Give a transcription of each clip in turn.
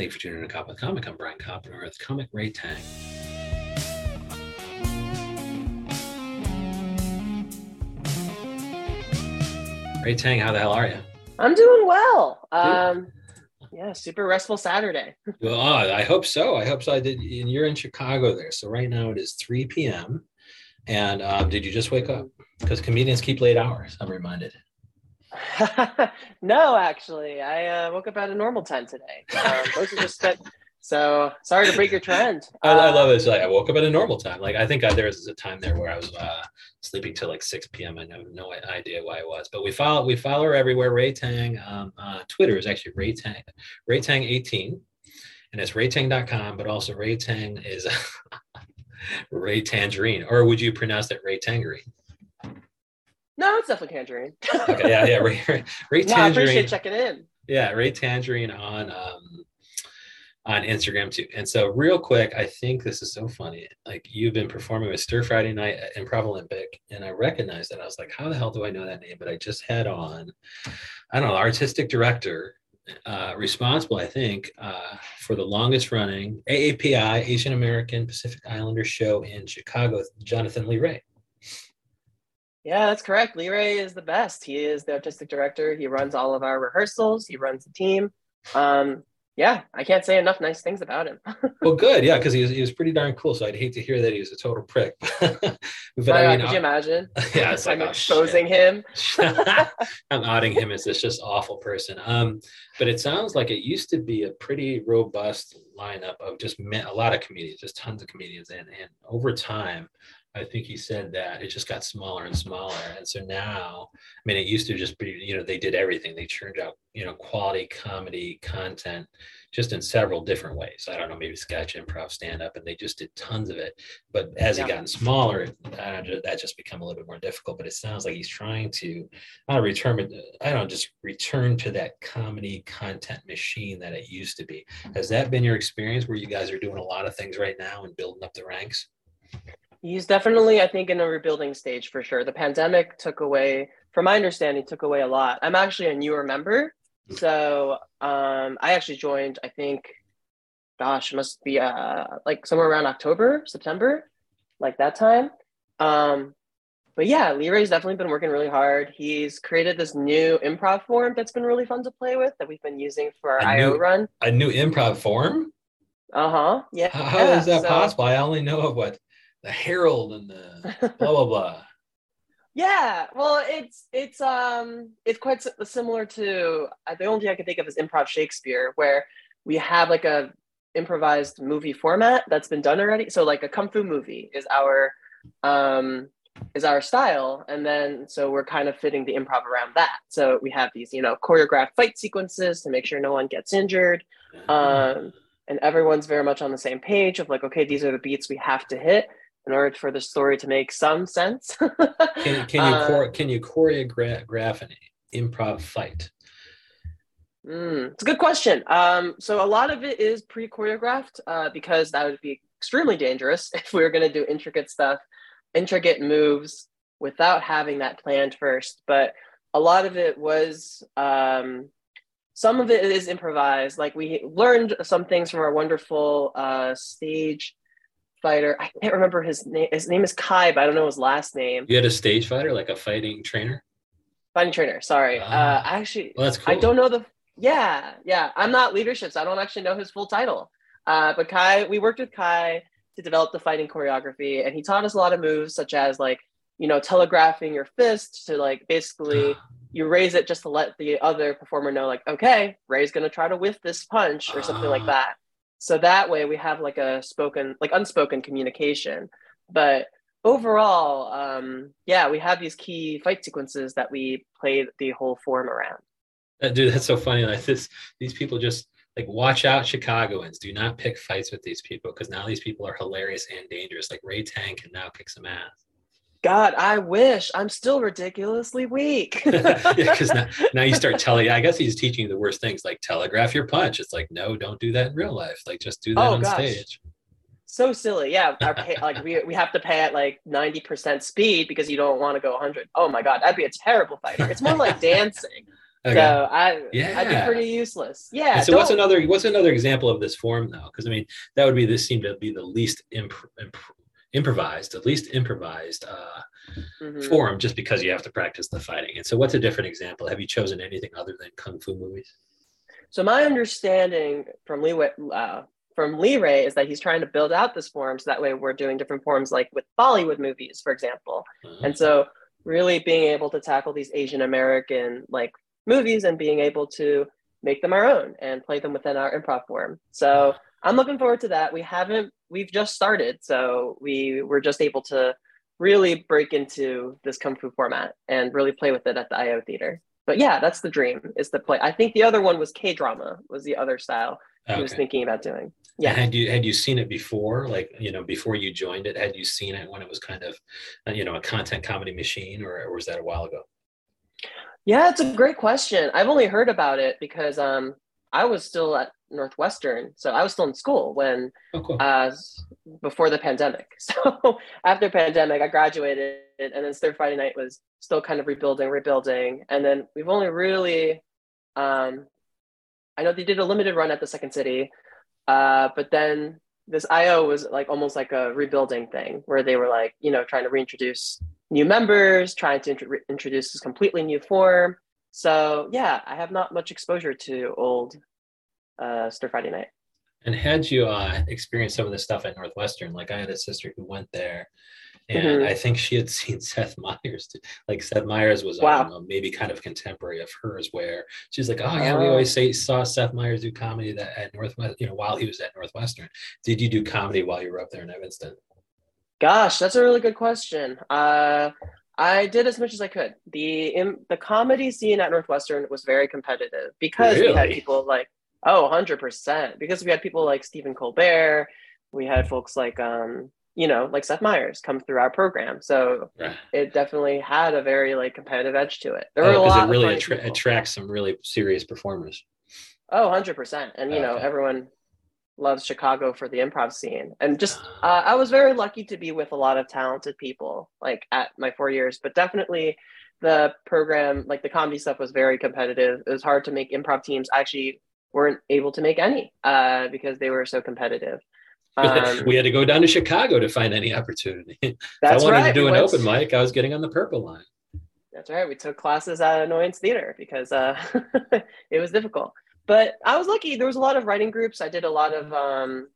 Thank you for tuning in to Cop with Comic. I'm Brian Coppin with Comic Ray Tang. Ray Tang, how the hell are you? I'm doing well. Um, yeah, super restful Saturday. well, uh, I hope so. I hope so. I did. And you're in Chicago there, so right now it is 3 p.m. And um, did you just wake up? Because comedians keep late hours. I'm reminded. no, actually, I uh, woke up at a normal time today. Um, those are just so sorry to break your trend. I, I love it. It's like I woke up at a normal time. Like I think I, there was a time there where I was uh, sleeping till like 6 p.m. I have no idea why it was, but we follow we follow her everywhere. Ray Tang um, uh, Twitter is actually Ray Tang Ray Tang 18, and it's raytang.com. But also Ray Tang is Ray Tangerine, or would you pronounce it Ray Tangerine? No, it's definitely Tangerine. okay, yeah, yeah, Ray, Ray, Ray Tangerine. No, I appreciate checking in. Yeah, Ray Tangerine on um, on Instagram too. And so, real quick, I think this is so funny. Like you've been performing with Stir Friday Night at Improv Olympic, and I recognized that. I was like, how the hell do I know that name? But I just had on, I don't know, artistic director. Uh, responsible, I think, uh, for the longest running AAPI Asian American Pacific Islander show in Chicago, Jonathan Lee Ray. Yeah, that's correct. Lee Ray is the best. He is the artistic director. He runs all of our rehearsals. He runs the team. Um, yeah, I can't say enough nice things about him. well, good, yeah, because he was, he was pretty darn cool. So I'd hate to hear that he was a total prick. but I mean, could you imagine? Yeah, it's like I'm oh, exposing him. I'm outing him as this just awful person. Um, but it sounds like it used to be a pretty robust lineup of just a lot of comedians, just tons of comedians, and and over time, I think he said that it just got smaller and smaller. And so now, I mean, it used to just be, you know, they did everything. They churned out, you know, quality comedy content just in several different ways. I don't know, maybe sketch, improv, stand up, and they just did tons of it. But as yeah. it gotten smaller, that just become a little bit more difficult. But it sounds like he's trying to, uh, I don't return, I don't just return to that comedy content machine that it used to be. Has that been your experience where you guys are doing a lot of things right now and building up the ranks? He's definitely, I think, in a rebuilding stage for sure. The pandemic took away, from my understanding, took away a lot. I'm actually a newer member. So um, I actually joined, I think, gosh, must be uh, like somewhere around October, September, like that time. Um, but yeah, Lee Ray's definitely been working really hard. He's created this new improv form that's been really fun to play with that we've been using for our a IO new, run. A new improv form? Uh huh. Yeah. How, how yeah, is that so, possible? I only know of what the Herald and the blah blah blah. Yeah, well, it's it's um it's quite similar to uh, the only thing I can think of is improv Shakespeare, where we have like a improvised movie format that's been done already. So like a kung fu movie is our um is our style, and then so we're kind of fitting the improv around that. So we have these you know choreographed fight sequences to make sure no one gets injured. Um, and everyone's very much on the same page of like, okay, these are the beats we have to hit in order for the story to make some sense. can, can, you uh, can you choreograph an improv fight? Mm, it's a good question. Um, so a lot of it is pre-choreographed uh, because that would be extremely dangerous if we were going to do intricate stuff, intricate moves without having that planned first. But a lot of it was um, some of it is improvised. Like we learned some things from our wonderful uh, stage fighter. I can't remember his name. His name is Kai, but I don't know his last name. You had a stage fighter, like a fighting trainer. Fighting trainer. Sorry. Ah. Uh, actually, well, that's cool. I don't know the. Yeah, yeah. I'm not leadership, so I don't actually know his full title. Uh, but Kai, we worked with Kai to develop the fighting choreography, and he taught us a lot of moves, such as like you know telegraphing your fist to like basically. you raise it just to let the other performer know, like, okay, Ray's gonna try to whiff this punch or something like ah. that. So that way we have like a spoken, like unspoken communication. But overall, um, yeah, we have these key fight sequences that we play the whole form around. Uh, dude, that's so funny. Like this, these people just like watch out, Chicagoans. Do not pick fights with these people because now these people are hilarious and dangerous. Like Ray Tang can now kick some ass. God, I wish I'm still ridiculously weak. yeah, because now, now you start telling. I guess he's teaching you the worst things, like telegraph your punch. It's like, no, don't do that in real life. Like, just do that oh, on gosh. stage. So silly, yeah. Our pay, like we we have to pay at like ninety percent speed because you don't want to go hundred. Oh my God, that'd be a terrible fighter. It's more like dancing. Okay. So I yeah. I'd be pretty useless. Yeah. And so what's another what's another example of this form though? Because I mean that would be this seemed to be the least imp, imp, improvised, at least improvised uh, mm-hmm. form, just because you have to practice the fighting. And so, what's a different example? Have you chosen anything other than kung fu movies? So my understanding from Lee uh, from Lee Ray is that he's trying to build out this form so that way we're doing different forms like with Bollywood movies, for example. Uh-huh. And so really being able to tackle these Asian American like movies and being able to make them our own and play them within our improv form. So I'm looking forward to that. We haven't we've just started, so we were just able to really break into this kung fu format and really play with it at the IO theater but yeah, that's the dream is the play. I think the other one was K drama was the other style okay. he was thinking about doing. Yeah. had you had you seen it before, like you know, before you joined it? Had you seen it when it was kind of, uh, you know, a content comedy machine, or, or was that a while ago? Yeah, it's a great question. I've only heard about it because um, I was still at Northwestern, so I was still in school when oh, cool. uh, before the pandemic. So after pandemic, I graduated, and then Stir Friday Night was still kind of rebuilding, rebuilding, and then we've only really, um, I know they did a limited run at the Second City, uh, but then this IO was like almost like a rebuilding thing where they were like, you know, trying to reintroduce new members, trying to int- introduce this completely new form. So yeah, I have not much exposure to old uh, Stir Friday Night. And had you uh, experienced some of this stuff at Northwestern? Like I had a sister who went there, and mm-hmm. I think she had seen Seth Meyers. Too. Like Seth Meyers was, wow. know, maybe kind of contemporary of hers, where she's like, "Oh yeah, we always oh. say saw Seth Meyers do comedy that at Northwest, you know, while he was at Northwestern. Did you do comedy while you were up there in Evanston?" Gosh, that's a really good question. Uh, I did as much as I could. The in, the comedy scene at Northwestern was very competitive because really? we had people like Oh, 100%. Because we had people like Stephen Colbert, we had folks like, um, you know, like Seth Meyers come through our program. So right. it definitely had a very like competitive edge to it. There oh, were a lot it really attra- attracts some really serious performers. Oh, 100%. And, you oh, know, okay. everyone loves Chicago for the improv scene. And just, ah. uh, I was very lucky to be with a lot of talented people like at my four years, but definitely the program, like the comedy stuff was very competitive. It was hard to make improv teams. actually weren't able to make any uh, because they were so competitive. Um, we had to go down to Chicago to find any opportunity. That's I wanted right. to do an open mic, I was getting on the purple line. That's right. We took classes at Annoyance Theater because uh, it was difficult. But I was lucky. There was a lot of writing groups. I did a lot of, um,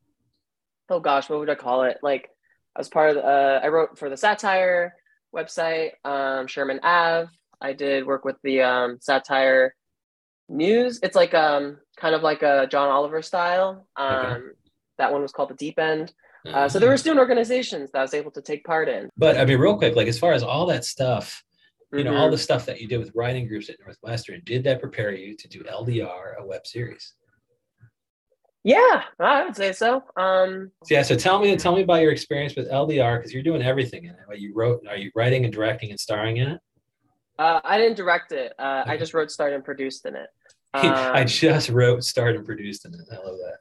oh gosh, what would I call it? Like I was part of, the, uh, I wrote for the satire website, um, Sherman Ave. I did work with the um, satire news. It's like um kind of like a John Oliver style. Um, okay. That one was called the Deep End. Uh, so there were student organizations that I was able to take part in. But I mean, real quick, like as far as all that stuff, you mm-hmm. know, all mm-hmm. the stuff that you did with writing groups at Northwestern, did that prepare you to do LDR, a web series? Yeah, I would say so. Um, yeah, so tell me, tell me about your experience with LDR because you're doing everything in it. What you wrote, are you writing and directing and starring in it? Uh, I didn't direct it. Uh. I just wrote, starred, and produced in it. Um, I just wrote, starred, and produced in it. I love that.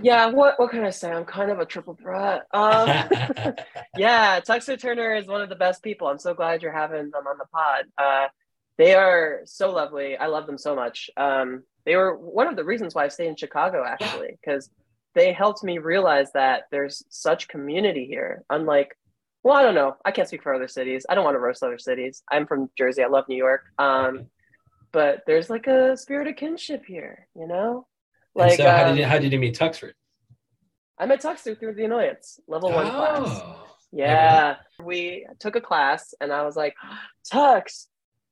Yeah, what what can I say? I'm kind of a triple threat. Um, yeah, Tuxford Turner is one of the best people. I'm so glad you're having them on the pod. Uh, they are so lovely. I love them so much. Um, they were one of the reasons why I stayed in Chicago actually, because they helped me realize that there's such community here. Unlike, well, I don't know. I can't speak for other cities. I don't want to roast other cities. I'm from Jersey. I love New York. Um, but there's like a spirit of kinship here, you know. Like, and so how um, did you how did you meet Tuxford? I met Tuxford through the Annoyance level one oh, class. Yeah, we took a class, and I was like, Tux,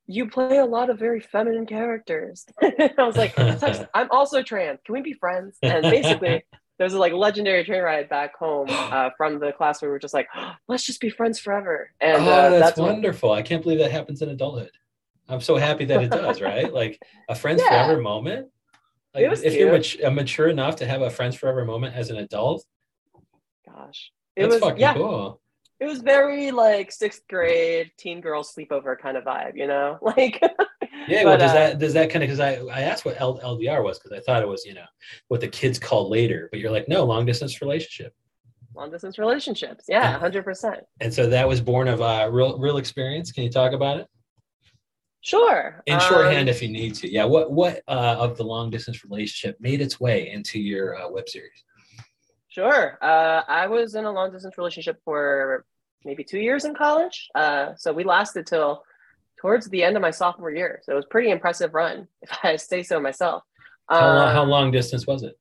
you play a lot of very feminine characters. I was like, Tux, I'm also trans. Can we be friends? And basically. There was a like legendary train ride back home uh, from the class where we were just like, oh, let's just be friends forever. And oh, uh, that's, that's wonderful. When... I can't believe that happens in adulthood. I'm so happy that it does, right? Like a friends yeah. forever moment. Like if cute. you're mat- uh, mature enough to have a friends forever moment as an adult, gosh, it that's was fucking yeah. cool. It was very like sixth grade teen girl sleepover kind of vibe, you know, like. Yeah, but, well, does uh, that does that kind of because I I asked what L- LDR was because I thought it was you know what the kids call later, but you're like no long distance relationship. Long distance relationships, yeah, hundred percent. And so that was born of uh, real real experience. Can you talk about it? Sure. In shorthand, Um, if you need to. Yeah. What what uh, of the long distance relationship made its way into your uh, web series? Sure. Uh, I was in a long distance relationship for maybe two years in college. Uh, so we lasted till towards the end of my sophomore year. So it was a pretty impressive run, if I say so myself. How, long, how Um, long distance was it?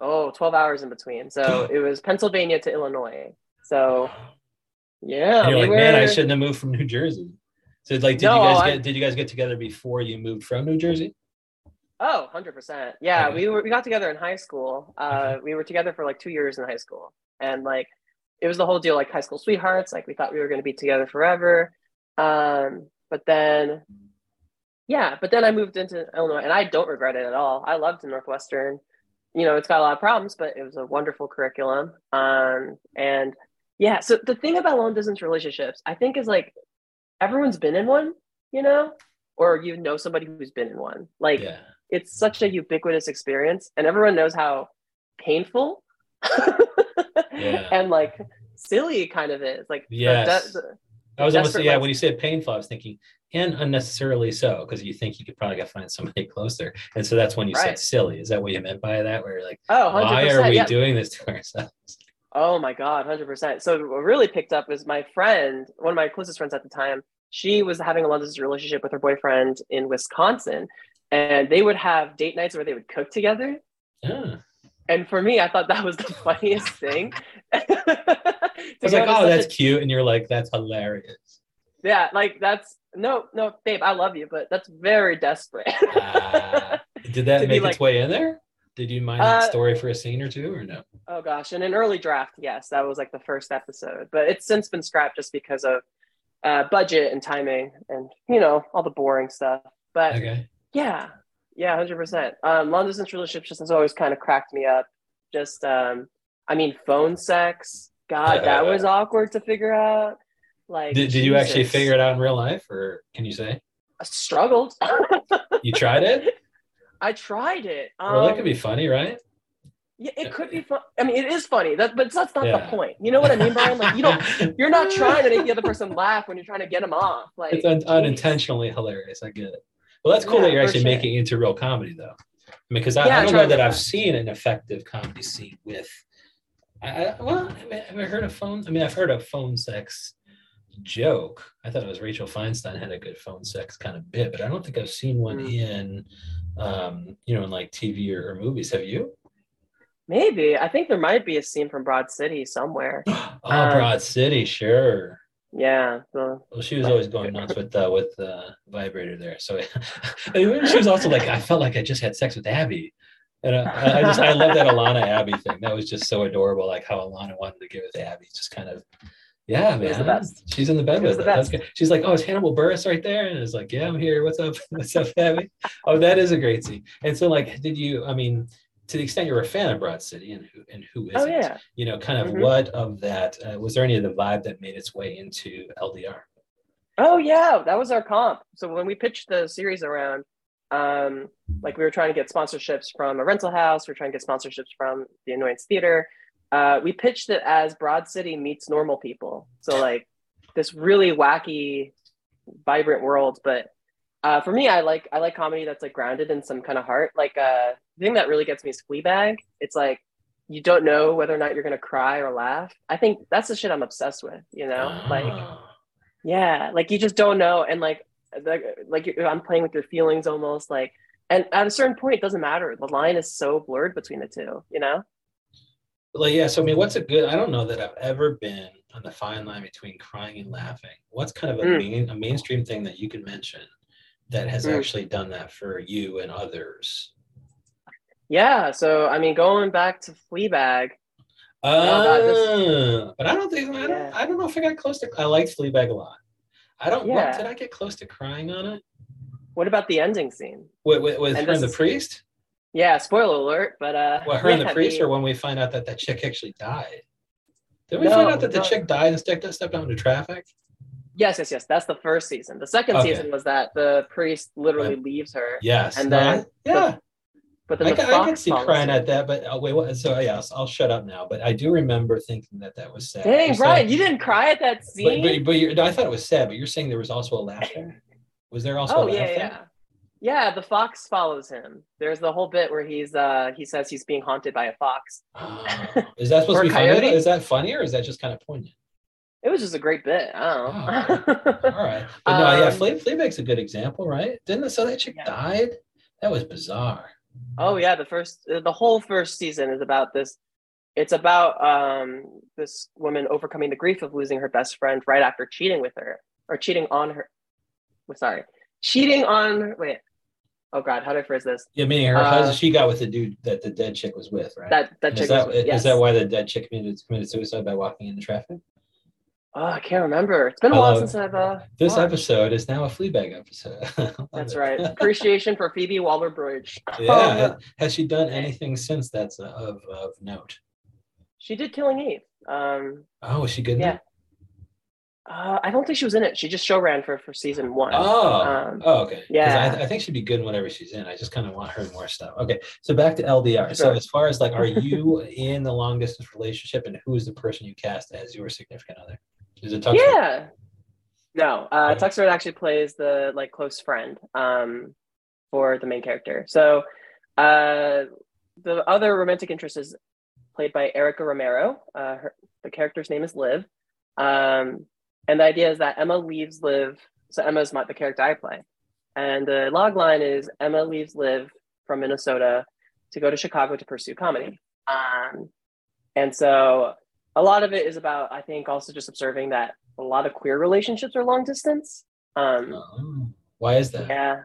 Oh, 12 hours in between. So it was Pennsylvania to Illinois. So yeah. And you're we like, man, I shouldn't have moved from New Jersey. So like, did No, you guys I- get did you guys get together before you moved from New Jersey? Oh, 100%. Yeah, Okay. we were we got together in high school. Uh we were together for like 2 years in high school. And like it was the whole deal like high school sweethearts, like we thought we were going to be together forever. Um but then yeah, but then I moved into Illinois and I don't regret it at all. I loved Northwestern. You know, it's got a lot of problems, but it was a wonderful curriculum. Um and yeah, so the thing about long distance relationships, I think is like everyone's been in one, you know, or you know somebody who's been in one. Like Yeah. it's such a ubiquitous experience and everyone knows how painful Yeah. and like silly it kind of is like Yes. the- the- I was almost yeah. life- When you said painful, I was thinking, and unnecessarily so, because you think you could probably find somebody closer, and so that's when you said silly. Is that what you meant by that? Where you're like, oh 100% why are we doing this to ourselves? oh my god 100% so what really picked up was my friend one of my closest friends at the time she was having a distance relationship with her boyfriend in wisconsin and they would have date nights where they would cook together Yeah. and for me i thought that was the funniest thing I was like, oh, that's cute, and you're like, that's hilarious. Yeah, like that's no, no, babe, I love you, but that's very desperate. Ah. Did that make like- its way in there? Did you mind that Uh, story for a scene or two, or no? oh gosh, in an early draft, yes, that was like the first episode, but it's since been scrapped just because of uh, budget and timing, and you know all the boring stuff. But Okay. yeah, yeah, hundred percent. Um, long distance relationships just has always kind of cracked me up. Just, um, I mean, phone sex. God, that was awkward to figure out. Like, Did, did you actually figure it out in real life, or can you say I struggled. you tried it? I tried it. Um, well, that could be funny, right? Yeah, it could be fun. I mean, it is funny. That, but that's not Yeah. the point. You know what I mean, Brian? Like, you don't. You're not trying to make the other person laugh when you're trying to get them off. Like, it's un- unintentionally hilarious. I get it. Well, that's cool Yeah, that you're actually sure. making it into real comedy, though. I mean, because I, Yeah, I don't know that I've seen an effective comedy scene with. I, I, well, I mean, have I heard of phone? I mean, I've heard of phone sex joke. I thought it was Rachel Feinstein had a good phone sex kind of bit, but I don't think I've seen one Mm. in, um, you know, in like TV or, or movies. Have you? maybe. I think there might be a scene from Broad City somewhere. Oh, Uh, Broad City, sure. Yeah. So, Well, she was always going nuts with uh, with uh, vibrator there. So I mean, she was also like, I felt like I just had sex with Abby, and uh, I, just I love that Ilana Abby thing. That was just so adorable. Like how Ilana wanted to get with Abby, just kind of. Yeah, man. the best. She's in the bed with the it. That's good. She's like, "Oh, it's Hannibal Buress right there?" And it's like, "Yeah, I'm here. What's up? What's up, Abby?" Oh, that is a great scene. And so, like, did you? I mean, to the extent you're a fan of Broad City, and who and who isn't? oh yeah. you know, kind of Mhm. what of that uh, was there any of the vibe that made its way into LDR? Oh yeah, that was our comp. So when we pitched the series around, um, like we were trying to get sponsorships from a rental house, we are trying to get sponsorships from the Annoyance Theater. Uh, we pitched it as Broad City meets normal people. So like this really wacky, vibrant world. But uh, for me, I like I like comedy that's like grounded in some kind of heart. Like uh, the thing that really gets me is Fleabag. It's like you don't know whether or not you're gonna cry or laugh. I think that's the shit I'm obsessed with. You know, like. Yeah, like you just don't know, and like like like I'm playing with your feelings almost like, and at a certain point, it doesn't matter. The line is so blurred between the two, you know. Like, yeah. So, I mean, what's a good? I don't know that I've ever been on the fine line between crying and laughing. What's kind of a Mm. main, a mainstream thing that you can mention that has Mm. actually done that for you and others? Yeah, so I mean, going back to Fleabag, Uh, God, this- but I don't think I don't. Yeah. I don't know if I got close to. I liked Fleabag a lot. I don't. What, did I get close to crying on it? what about the ending scene? With, with, with And her and the priest? Yeah, spoiler alert, but uh, Well, her and the yeah, priest, or when we find out that that chick actually died? Did we No, find out that the no. chick died and stepped, stepped out into traffic? yes, yes, yes. That's the first season. The second Okay. season was that the priest literally leaves her, Yes. And then I- yeah, but then I, the can- I fox can see follows crying at that, but oh, wait, what? So yeah, I'll, I'll shut up now. But I do remember thinking that that was sad. Dang, Brian, you didn't cry at that scene. but, but you're, no, I thought it was sad. But you're saying there was also a laugh there. Was there also? Oh a yeah, laugh yeah. Yeah, the fox follows him. There's the whole bit where he's uh he says he's being haunted by a fox. Oh, is that supposed to be funny? Is that funny or is that just kind of poignant? It was just a great bit. I don't know. All right, but no, yeah, Um, Fle- Fleabag's a good example, right? Didn't it, so that chick Yeah. died? That was bizarre. Oh yeah, the first the whole first season is about this. It's about um this woman overcoming the grief of losing her best friend right after cheating with her or cheating on her. Sorry, cheating on. Wait. Oh God, how do I phrase this? Yeah, meaning her Uh, husband, she got with the dude that the dead chick was with, right? That that is chick that was with- is that why the dead chick committed, committed suicide by walking into traffic? Oh, I can't remember. It's been a while love- since I've uh. This watched. episode is now a Fleabag episode. That's it. right. Appreciation for Phoebe Waller-Bridge. yeah. Has she done anything since that's uh, of of note? She did Killing Eve. Um, Oh, is she good? Yeah. uh, I don't think she was in it. She just show ran for for season one. Oh, Um, oh, okay. yeah. I, I think she'd be good in whatever she's in. I just kind of want her more stuff. Okay, so back to LDR. So as far as like, are you in the long distance relationship, and who is the person you cast as your significant other? Is it Tuxford? yeah. No, uh, Okay. Tuxford actually plays the like close friend um, for the main character. So uh, the other romantic interest is played by Erica Romero. Uh, her, the character's name is Liv, um, and the idea is that Emma leaves Liv. So Emma's my, the character I play, and the log line is Emma leaves Liv from Minnesota to go to Chicago to pursue comedy. Um, and so a lot of it is about, I think, also just observing that a lot of queer relationships are long distance. Um, Oh, why is that? yeah,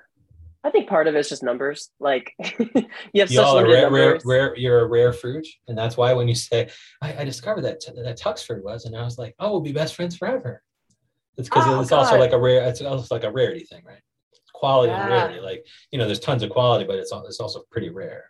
I think part of it's just numbers. Like you have such are limited rare, rare, numbers. rare. You're a rare fruit, and that's why when you say, "I, I discovered that that Tuxford was," and I was like, "Oh, we'll be best friends forever." It's because Oh, it's also like a rare. It's also like a rarity thing, right? Quality and rarity. Like you know, there's tons of quality, but it's it's also pretty rare.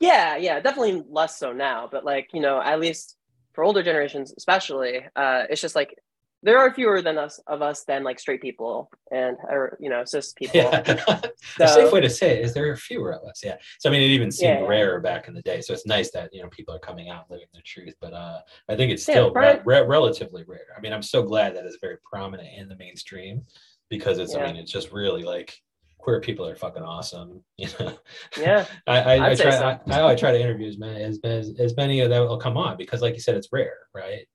Yeah, yeah, definitely less so now, but like you know, at least for older generations, especially, uh, it's just like there are fewer than us of us than like straight people and or you know cis people. Yeah. a safe way to say it is there are fewer of us. Yeah. So I mean, it even seemed Yeah, yeah. rarer back in the day. So it's nice that you know people are coming out living their truth. But uh, I think it's Yeah, still re- re- relatively rare. I mean, I'm so glad that it's very prominent in the mainstream because it's. I mean, it's just really like queer people are fucking awesome. You know. Yeah. I, I, I try. so. I, I always try to interview as many as, as as many of them will come on because, like you said, it's rare, right?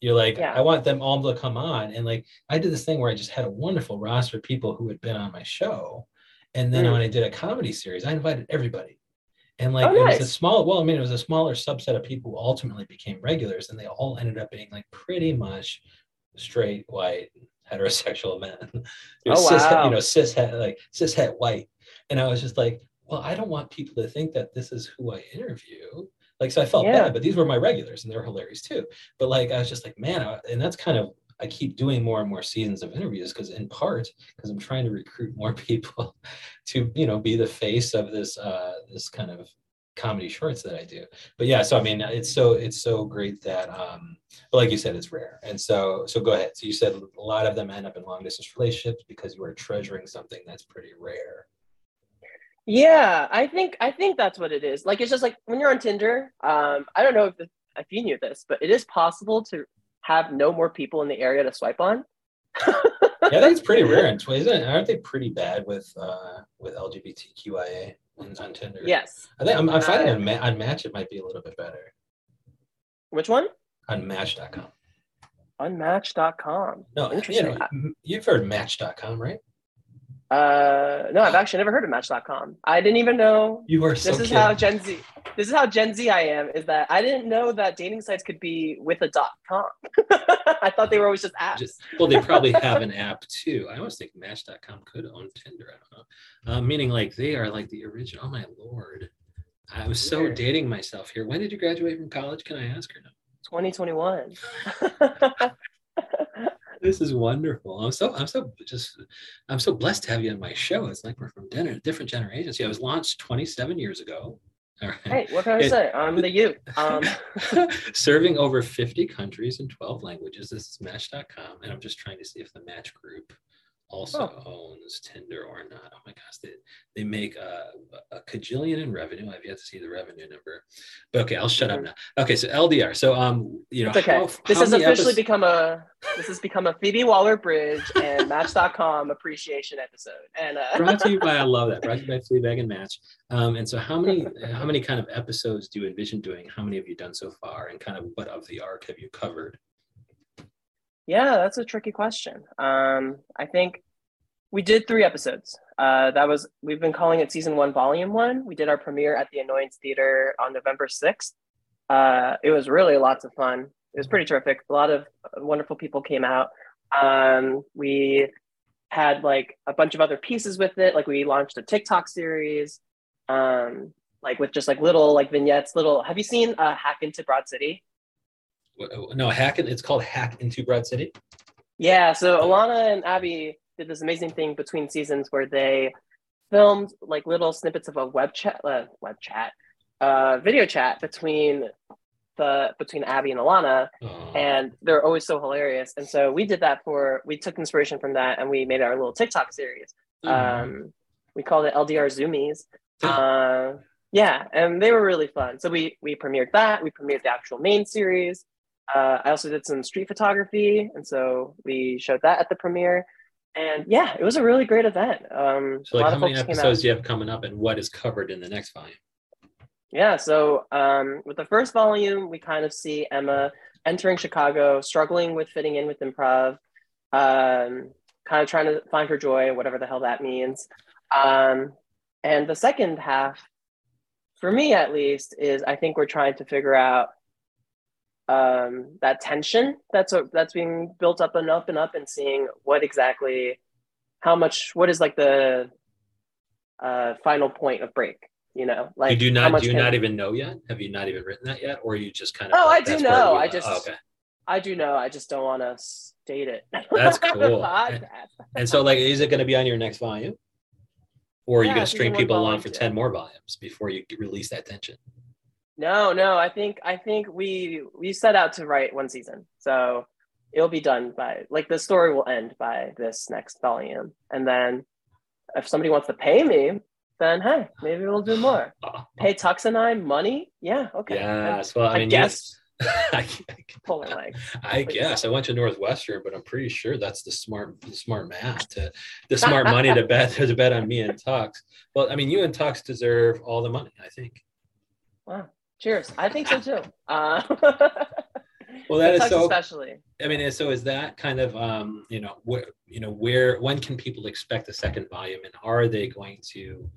You're like, Yeah. I want them all to come on, and like I did this thing where I just had a wonderful roster of people who had been on my show, and then Mm. when I did a comedy series, I invited everybody, and like Oh, it was a small. Well, I mean, it was a smaller subset of people who ultimately became regulars, and they all ended up being like pretty much straight, white, heterosexual men. It was Oh, cis, wow. you know, cis like cis het white, and I was just like, well, I don't want people to think that this is who I interview. Like, so I felt Yeah. bad, but these were my regulars, and they were hilarious too. But like, I was just like, man, I, and that's kind of I keep doing more and more seasons of interviews because, in part, because I'm trying to recruit more people to, you know, be the face of this uh, this kind of comedy shorts that I do. But yeah, so I mean, it's so it's so great that, um, but like you said, it's rare. And so so go ahead. So you said a lot of them end up in long distance relationships because you are treasuring something that's pretty rare. Yeah, I think I think that's what it is. Like it's just like when you're on Tinder. Um, I don't know if if you knew this, but it is possible to have no more people in the area to swipe on. yeah, I think it's pretty rare. And isn't? Aren't they pretty bad with uh, with LGBTQIA on, on Tinder? Yes. I think I'm, I'm finding Uh, on, Ma- on Match it might be a little bit better Which one? on Match.com. Unmatched.com. No, you Interesting. know, you've heard Match.com, right? Uh, no, I've actually never heard of Match.com. I didn't even know. You are so. This is how Gen Z. This is how Gen Z I am. Is that I didn't know that dating sites could be with a dot com. I thought they were always just apps. Just- well, they probably have an app too. I always think Match.com could own Tinder. I don't know. Uh, meaning like they are like the original. Oh my lord. I was so Weird. dating myself here. When did you graduate from college? Can I ask or no? 2021. This is wonderful. I'm so I'm so just I'm so blessed to have you on my show. It's like we're from dinner, different generations. Yeah, it was launched 27 years ago. All right. hey, what can I It- say? I'm the you. Um, Serving over 50 countries in 12 languages. This is Match.com, and I'm just trying to see if the Match group also oh. owns Tinder or not. Oh my gosh, they, they make a, a cajillion in revenue. I've yet to see the revenue number. But okay, I'll shut up now. Okay, so LDR. So um, you know, it's okay. How, this how has officially episodes... become a this has become a Phoebe Waller Bridge and Match.com appreciation episode. And uh... brought to you by I love that. Brought to you by Fleabag and Match. Um, and so how many how many kind of episodes do you envision doing? How many have you done so far? And kind of what of the arc have you covered? Yeah, that's a tricky question. Um, I think we did three episodes. Uh, that was we've been calling it season one, volume one. We did our premiere at the Annoyance Theater on November sixth. Uh, it was really lots of fun. It was pretty terrific. A lot of wonderful people came out. Um, we had like a bunch of other pieces with it. Like we launched a TikTok series, um, like with just like little like vignettes. Little. Have you seen uh, Hack into Broad City? No hack it's called hack into broad city. Yeah so ilana and abby did this amazing thing between seasons where they filmed like little snippets of a web chat uh, web chat uh, video chat between the between abby and ilana Aww. and they're always so hilarious. And so we did that for we took inspiration from that and we made our little tiktok series. Mm-hmm. um, we called it ldr zoomies. Uh, yeah and they were really fun. So we we premiered that we premiered the actual main series uh, I also did some street photography, and so we showed that at the premiere. And yeah, it was a really great event. Um, so, like, how many episodes do you have coming up, and what is covered in the next volume? Yeah, so um, with the first volume, we kind of see Emma entering Chicago, struggling with fitting in with improv, um, kind of trying to find her joy, whatever the hell that means. Um, and the second half, for me at least, is I think we're trying to figure out um, that tension that's a, that's being built up and up and up and seeing what exactly how much what is like the uh, final point of break you know? Like you do not do you not even know yet? Have you not even written that yet? Or you just kind of oh like, i do know. i just oh, okay. i do know. I just don't want to state it. That's cool. And, and, so like is it going to be on your next volume? Or are yeah, you going to string people along for 10 more volumes before you release that tension no, no. I think I think we we set out to write one season, so it'll be done by like the story will end by this next volume, and then if somebody wants to pay me, then hey, maybe we'll do more. Pay Tux and I money, yeah, okay. Yes, well, I, I mean, guess. I, Pulling leg. I guess I went to Northwestern, but I'm pretty sure that's the smart, the smart math to the smart money to bet to bet on me and Tux. Well, I mean, you and Tux deserve all the money. I think. Wow. Cheers. I think so too. Uh, well, that is so. Especially. I mean, so is that kind of um, you know where you know where when can people expect the second volume, and are they going to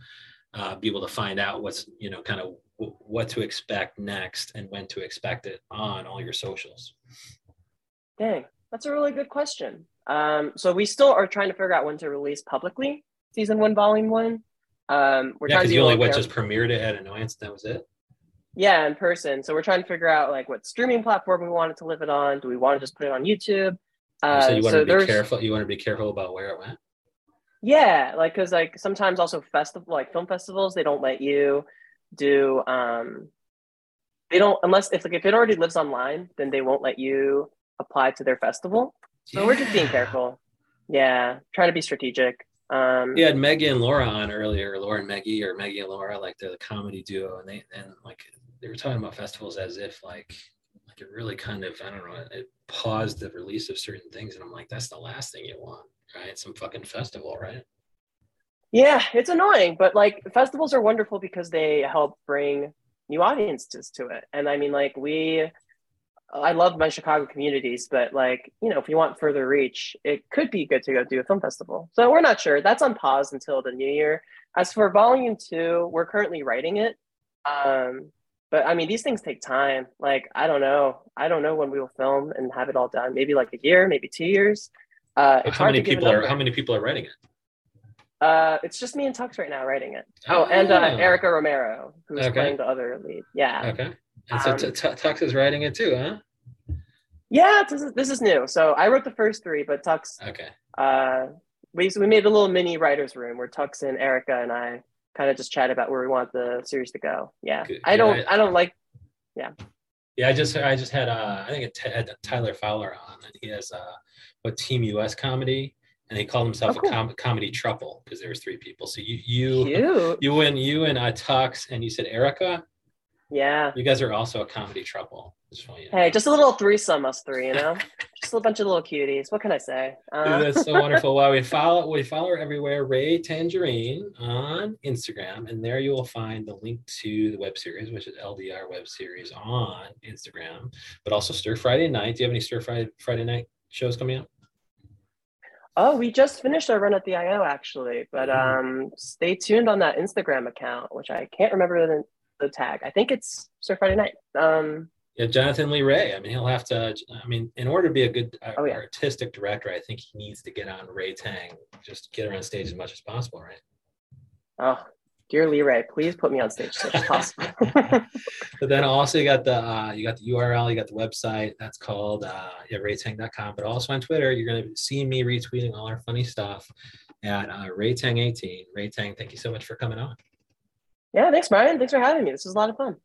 uh, be able to find out what's you know kind of w- what to expect next and when to expect it on all your socials? Dang, that's a really good question. Um, so we still are trying to figure out when to release publicly season one, volume one. Um, we're yeah, because you only what just premiered it at Annoyance. That was it. Yeah, in person. So we're trying to figure out like what streaming platform we wanted to live it on. Do we want to just put it on YouTube? Uh, so you want so to be careful. You want to be careful about where it went. Yeah, like because like sometimes also festival like film festivals they don't let you do um they don't unless if like if it already lives online then they won't let you apply to their festival. So yeah. we're just being careful. Yeah, trying to be strategic. Um, you had Maggie and Laura on earlier, Laura and Maggie, or Maggie and Laura, like they're the comedy duo, and they and like they were talking about festivals as if like like it really kind of I don't know it paused the release of certain things, and I'm like that's the last thing you want, right? Some fucking festival, right? Yeah, it's annoying, but like festivals are wonderful because they help bring new audiences to it, and I mean like we. I love my Chicago communities, but like, you know, if you want further reach, it could be good to go do a film festival. So we're not sure. That's on pause until the new year. As for volume two, we're currently writing it. Um, but I mean, these things take time. Like, I don't know. I don't know when we will film and have it all done. Maybe like a year, maybe two years. Uh, it's how many people are how many people are writing it? Uh, it's just me and Tux right now writing it. Oh, oh and uh. Erica Romero, who's okay. playing the other lead. Yeah. Okay. And so um, t- t- Tux is writing it too, huh? Yeah, this is this is new. So I wrote the first three, but Tux. Okay. Uh, we we made a little mini writers room where Tux and Erica and I kind of just chat about where we want the series to go. Yeah, Good. I don't, yeah, I, I, don't like, yeah. Yeah, I just, I just had, uh, I think it had Tyler Fowler on, and he has uh, what Team US comedy, and he called himself Oh, cool. a com- comedy trouble because there was three people. So you you Cute. you and you and uh, Tux and you said Erica. Yeah. You guys are also a comedy trouble. Just you to Hey, just a little threesome, us three, you know? just a bunch of little cuties. What can I say? Dude, Uh, that's so wonderful. Well, we follow we follow her everywhere. Ray Tangerine on Instagram, and there you will find the link to the web series, which is LDR web series on Instagram, but also Stir Friday Night. Do you have any Stir Friday Friday Night shows coming up? oh, we just finished our run at the IO actually, but Mhm. um, stay tuned on that Instagram account, which I can't remember the, the tag. I think it's Stir Friday Night. Um, Yeah, Jonathan Lee Ray. I mean, he'll have to. I mean, in order to be a good uh, Oh, yeah. artistic director, I think he needs to get on Ray Tang. Just get her on stage as much as possible, right? oh, dear Lee Ray, please put me on stage as much as possible. But then also you got the uh, you got the URL, you got the website. That's called uh, yeah, raytang.com. But also on Twitter, you're gonna see me retweeting all our funny stuff at uh, raytang18. Raytang, thank you so much for coming on. Yeah, thanks, Brian. Thanks for having me. This was a lot of fun.